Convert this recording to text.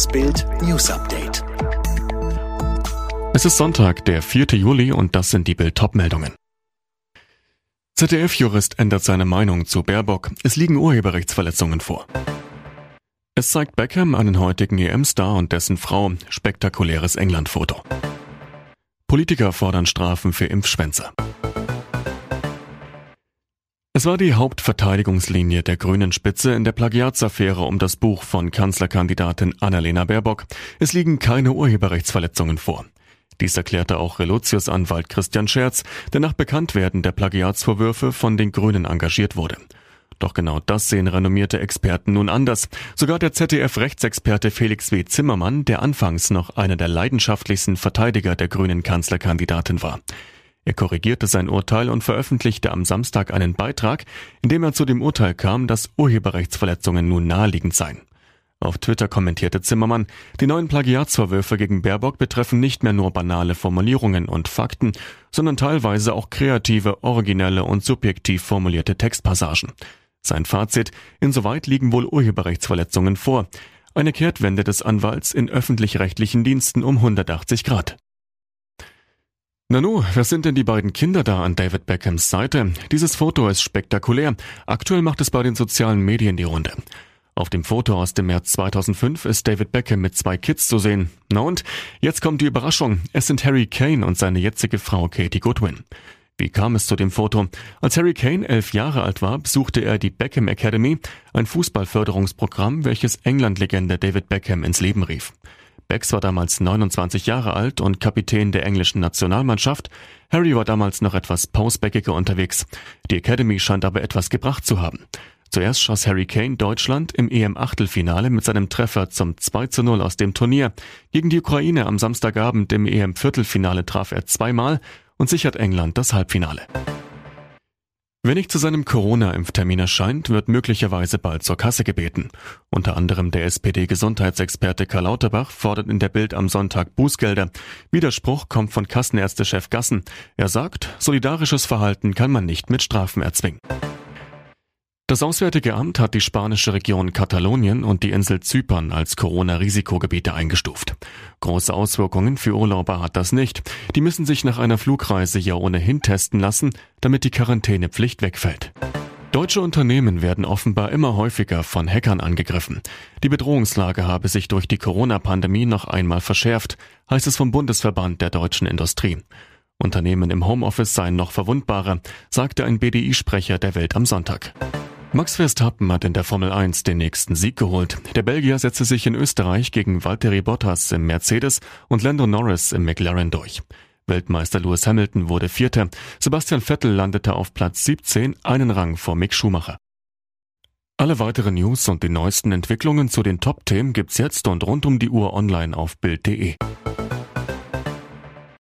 Das Bild News Update. Es ist Sonntag, der 4. Juli und das sind die Bild meldungen ZDF-Jurist ändert seine Meinung zu Baerbock. Es liegen Urheberrechtsverletzungen vor. Es zeigt Beckham einen heutigen EM-Star und dessen Frau. Spektakuläres England-Foto. Politiker fordern Strafen für Impfschwänzer. Es war die Hauptverteidigungslinie der grünen Spitze in der Plagiatsaffäre um das Buch von Kanzlerkandidatin Annalena Baerbock. Es liegen keine Urheberrechtsverletzungen vor. Dies erklärte auch Relotius Anwalt Christian Scherz, der nach Bekanntwerden der Plagiatsvorwürfe von den Grünen engagiert wurde. Doch genau das sehen renommierte Experten nun anders. Sogar der ZDF-Rechtsexperte Felix W. Zimmermann, der anfangs noch einer der leidenschaftlichsten Verteidiger der grünen Kanzlerkandidatin war. Er korrigierte sein Urteil und veröffentlichte am Samstag einen Beitrag, in dem er zu dem Urteil kam, dass Urheberrechtsverletzungen nun naheliegend seien. Auf Twitter kommentierte Zimmermann, die neuen Plagiatsvorwürfe gegen Baerbock betreffen nicht mehr nur banale Formulierungen und Fakten, sondern teilweise auch kreative, originelle und subjektiv formulierte Textpassagen. Sein Fazit, insoweit liegen wohl Urheberrechtsverletzungen vor. Eine Kehrtwende des Anwalts in öffentlich-rechtlichen Diensten um 180 Grad. Nanu, wer sind denn die beiden Kinder da an David Beckhams Seite? Dieses Foto ist spektakulär. Aktuell macht es bei den sozialen Medien die Runde. Auf dem Foto aus dem März 2005 ist David Beckham mit zwei Kids zu sehen. Na und? Jetzt kommt die Überraschung. Es sind Harry Kane und seine jetzige Frau Katie Goodwin. Wie kam es zu dem Foto? Als Harry Kane elf Jahre alt war, besuchte er die Beckham Academy, ein Fußballförderungsprogramm, welches England-Legende David Beckham ins Leben rief. Becks war damals 29 Jahre alt und Kapitän der englischen Nationalmannschaft. Harry war damals noch etwas pausbäckiger unterwegs. Die Academy scheint aber etwas gebracht zu haben. Zuerst schoss Harry Kane Deutschland im EM-Achtelfinale mit seinem Treffer zum 2 zu 0 aus dem Turnier. Gegen die Ukraine am Samstagabend im EM-Viertelfinale traf er zweimal und sichert England das Halbfinale. Wer nicht zu seinem Corona-Impftermin erscheint, wird möglicherweise bald zur Kasse gebeten. Unter anderem der SPD-Gesundheitsexperte Karl Lauterbach fordert in der Bild am Sonntag Bußgelder. Widerspruch kommt von Kassenärztechef Gassen. Er sagt, solidarisches Verhalten kann man nicht mit Strafen erzwingen. Das Auswärtige Amt hat die spanische Region Katalonien und die Insel Zypern als Corona-Risikogebiete eingestuft. Große Auswirkungen für Urlauber hat das nicht. Die müssen sich nach einer Flugreise ja ohnehin testen lassen, damit die Quarantänepflicht wegfällt. Deutsche Unternehmen werden offenbar immer häufiger von Hackern angegriffen. Die Bedrohungslage habe sich durch die Corona-Pandemie noch einmal verschärft, heißt es vom Bundesverband der deutschen Industrie. Unternehmen im Homeoffice seien noch verwundbarer, sagte ein BDI-Sprecher der Welt am Sonntag. Max Verstappen hat in der Formel 1 den nächsten Sieg geholt. Der Belgier setzte sich in Österreich gegen Valtteri Bottas im Mercedes und Lando Norris im McLaren durch. Weltmeister Lewis Hamilton wurde Vierter. Sebastian Vettel landete auf Platz 17, einen Rang vor Mick Schumacher. Alle weiteren News und die neuesten Entwicklungen zu den Top-Themen gibt's jetzt und rund um die Uhr online auf Bild.de.